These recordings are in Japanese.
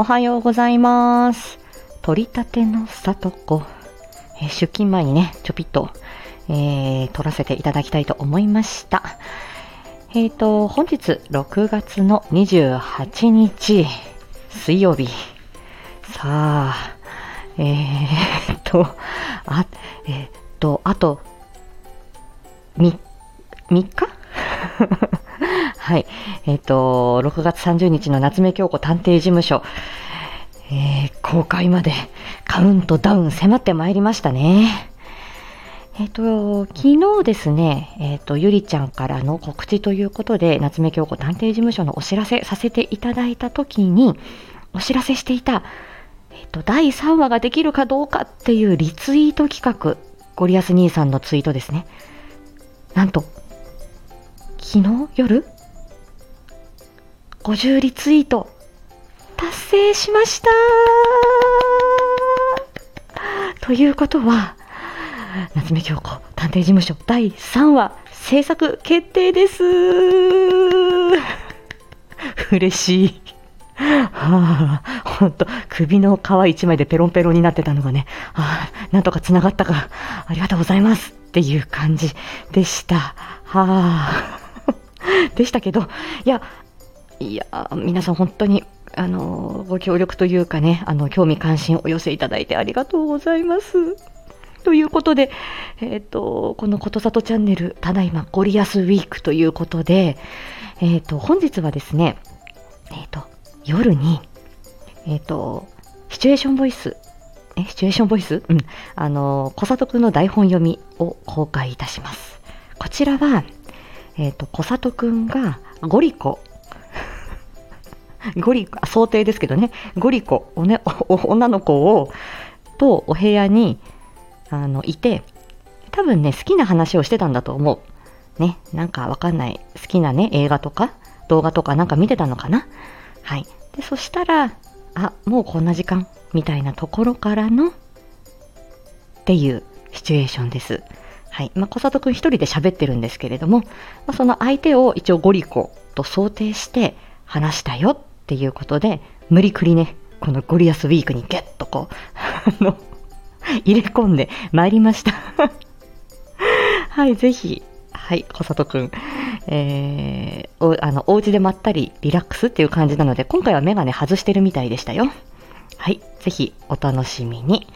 おはようございます。取り立ての里子。え出勤前にね、ちょぴっと、えー撮らせていただきたいと思いました。えっ、と、本日6月の28日、水曜日。さあ、えー、っ と、あ、えーっと、あと、み、3日？はい。えっ、と、6月30日の夏目京子探偵事務所、えー公開までカウントダウン迫ってまいりましたね。えっ、と、昨日ですね、えっ、と、ゆりちゃんからの告知ということで、夏目京子探偵事務所のお知らせさせていただいたときに、お知らせしていた、えっ、と、第3話ができるかどうかっていうリツイート企画、ゴリアス兄さんのツイートですね。なんと、昨日夜？50リツイート達成しました。ということは夏目京子探偵事務所第3話制作決定です。嬉しい。はあ、ほんと、首の皮一枚でペロンペロンになってたのがね、ああ、なんとか繋がったか、ありがとうございますっていう感じでした。はあ、でしたけど、いや、いや、皆さん本当に、あの、ご協力というかね、あの、興味関心をお寄せいただいてありがとうございます。ということで、えっ、と、このことさとチャンネル、ただいまゴリアスウィークということで、えっ、と、本日はですね、えっ、と、夜に、えっ、と、シチュエーションボイス、え、シチュエーションボイス？うん。あの、小里くんの台本読みを公開いたします。こちらは、えっ、と、小里くんがゴリコ、ゴリ、想定ですけどね、ゴリコ、おね、お女の子を、とお部屋に、あの、いて、多分ね、好きな話をしてたんだと思う。ね、なんかわかんない。好きなね、映画とか、動画とかなんか見てたのかなはい。で、そしたら、あ、もうこんな時間、みたいなところからの、っていうシチュエーションです。はい。まあ、小里くん一人で喋ってるんですけれども、まあ、その相手を一応ゴリコと想定して話したよっていうことで、無理くりね、このゴリアスウィークにゲッとこう、あの、入れ込んで参りました。はい、ぜひ、はい、小里くん、えー、おあの、お家でまったりリラックスっていう感じなので、今回はメガネ外してるみたいでしたよ。はい、ぜひお楽しみに。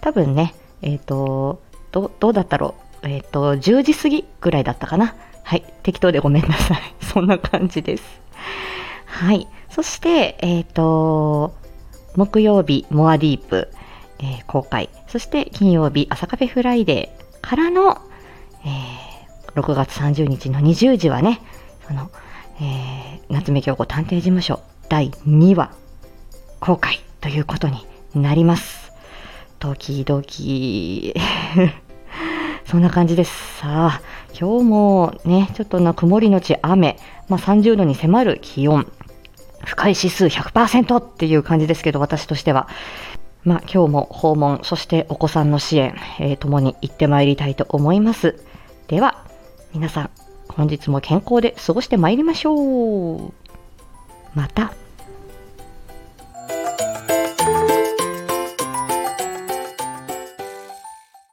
多分ね、えっ、と、ど、どうだったろう。えっ、と、10時過ぎぐらいだったかな。はい、適当でごめんなさい。そんな感じです。はい。そして、えっ、と、木曜日、モアディープ、えー公開。そして、金曜日、朝カフェフライデーからの、えー6月30日の20時はね、その、えー夏目京子探偵事務所第2話公開ということになります。ドキドキ。そんな感じです。さあ、今日もね、ちょっとな曇りのち雨、まあ、30度に迫る気温、深い指数100%っていう感じですけど、私としては。まあ、今日も訪問、そしてお子さんの支援、えー、ともに行ってまいりたいと思います。では、皆さん、本日も健康で過ごしてまいりましょう。また。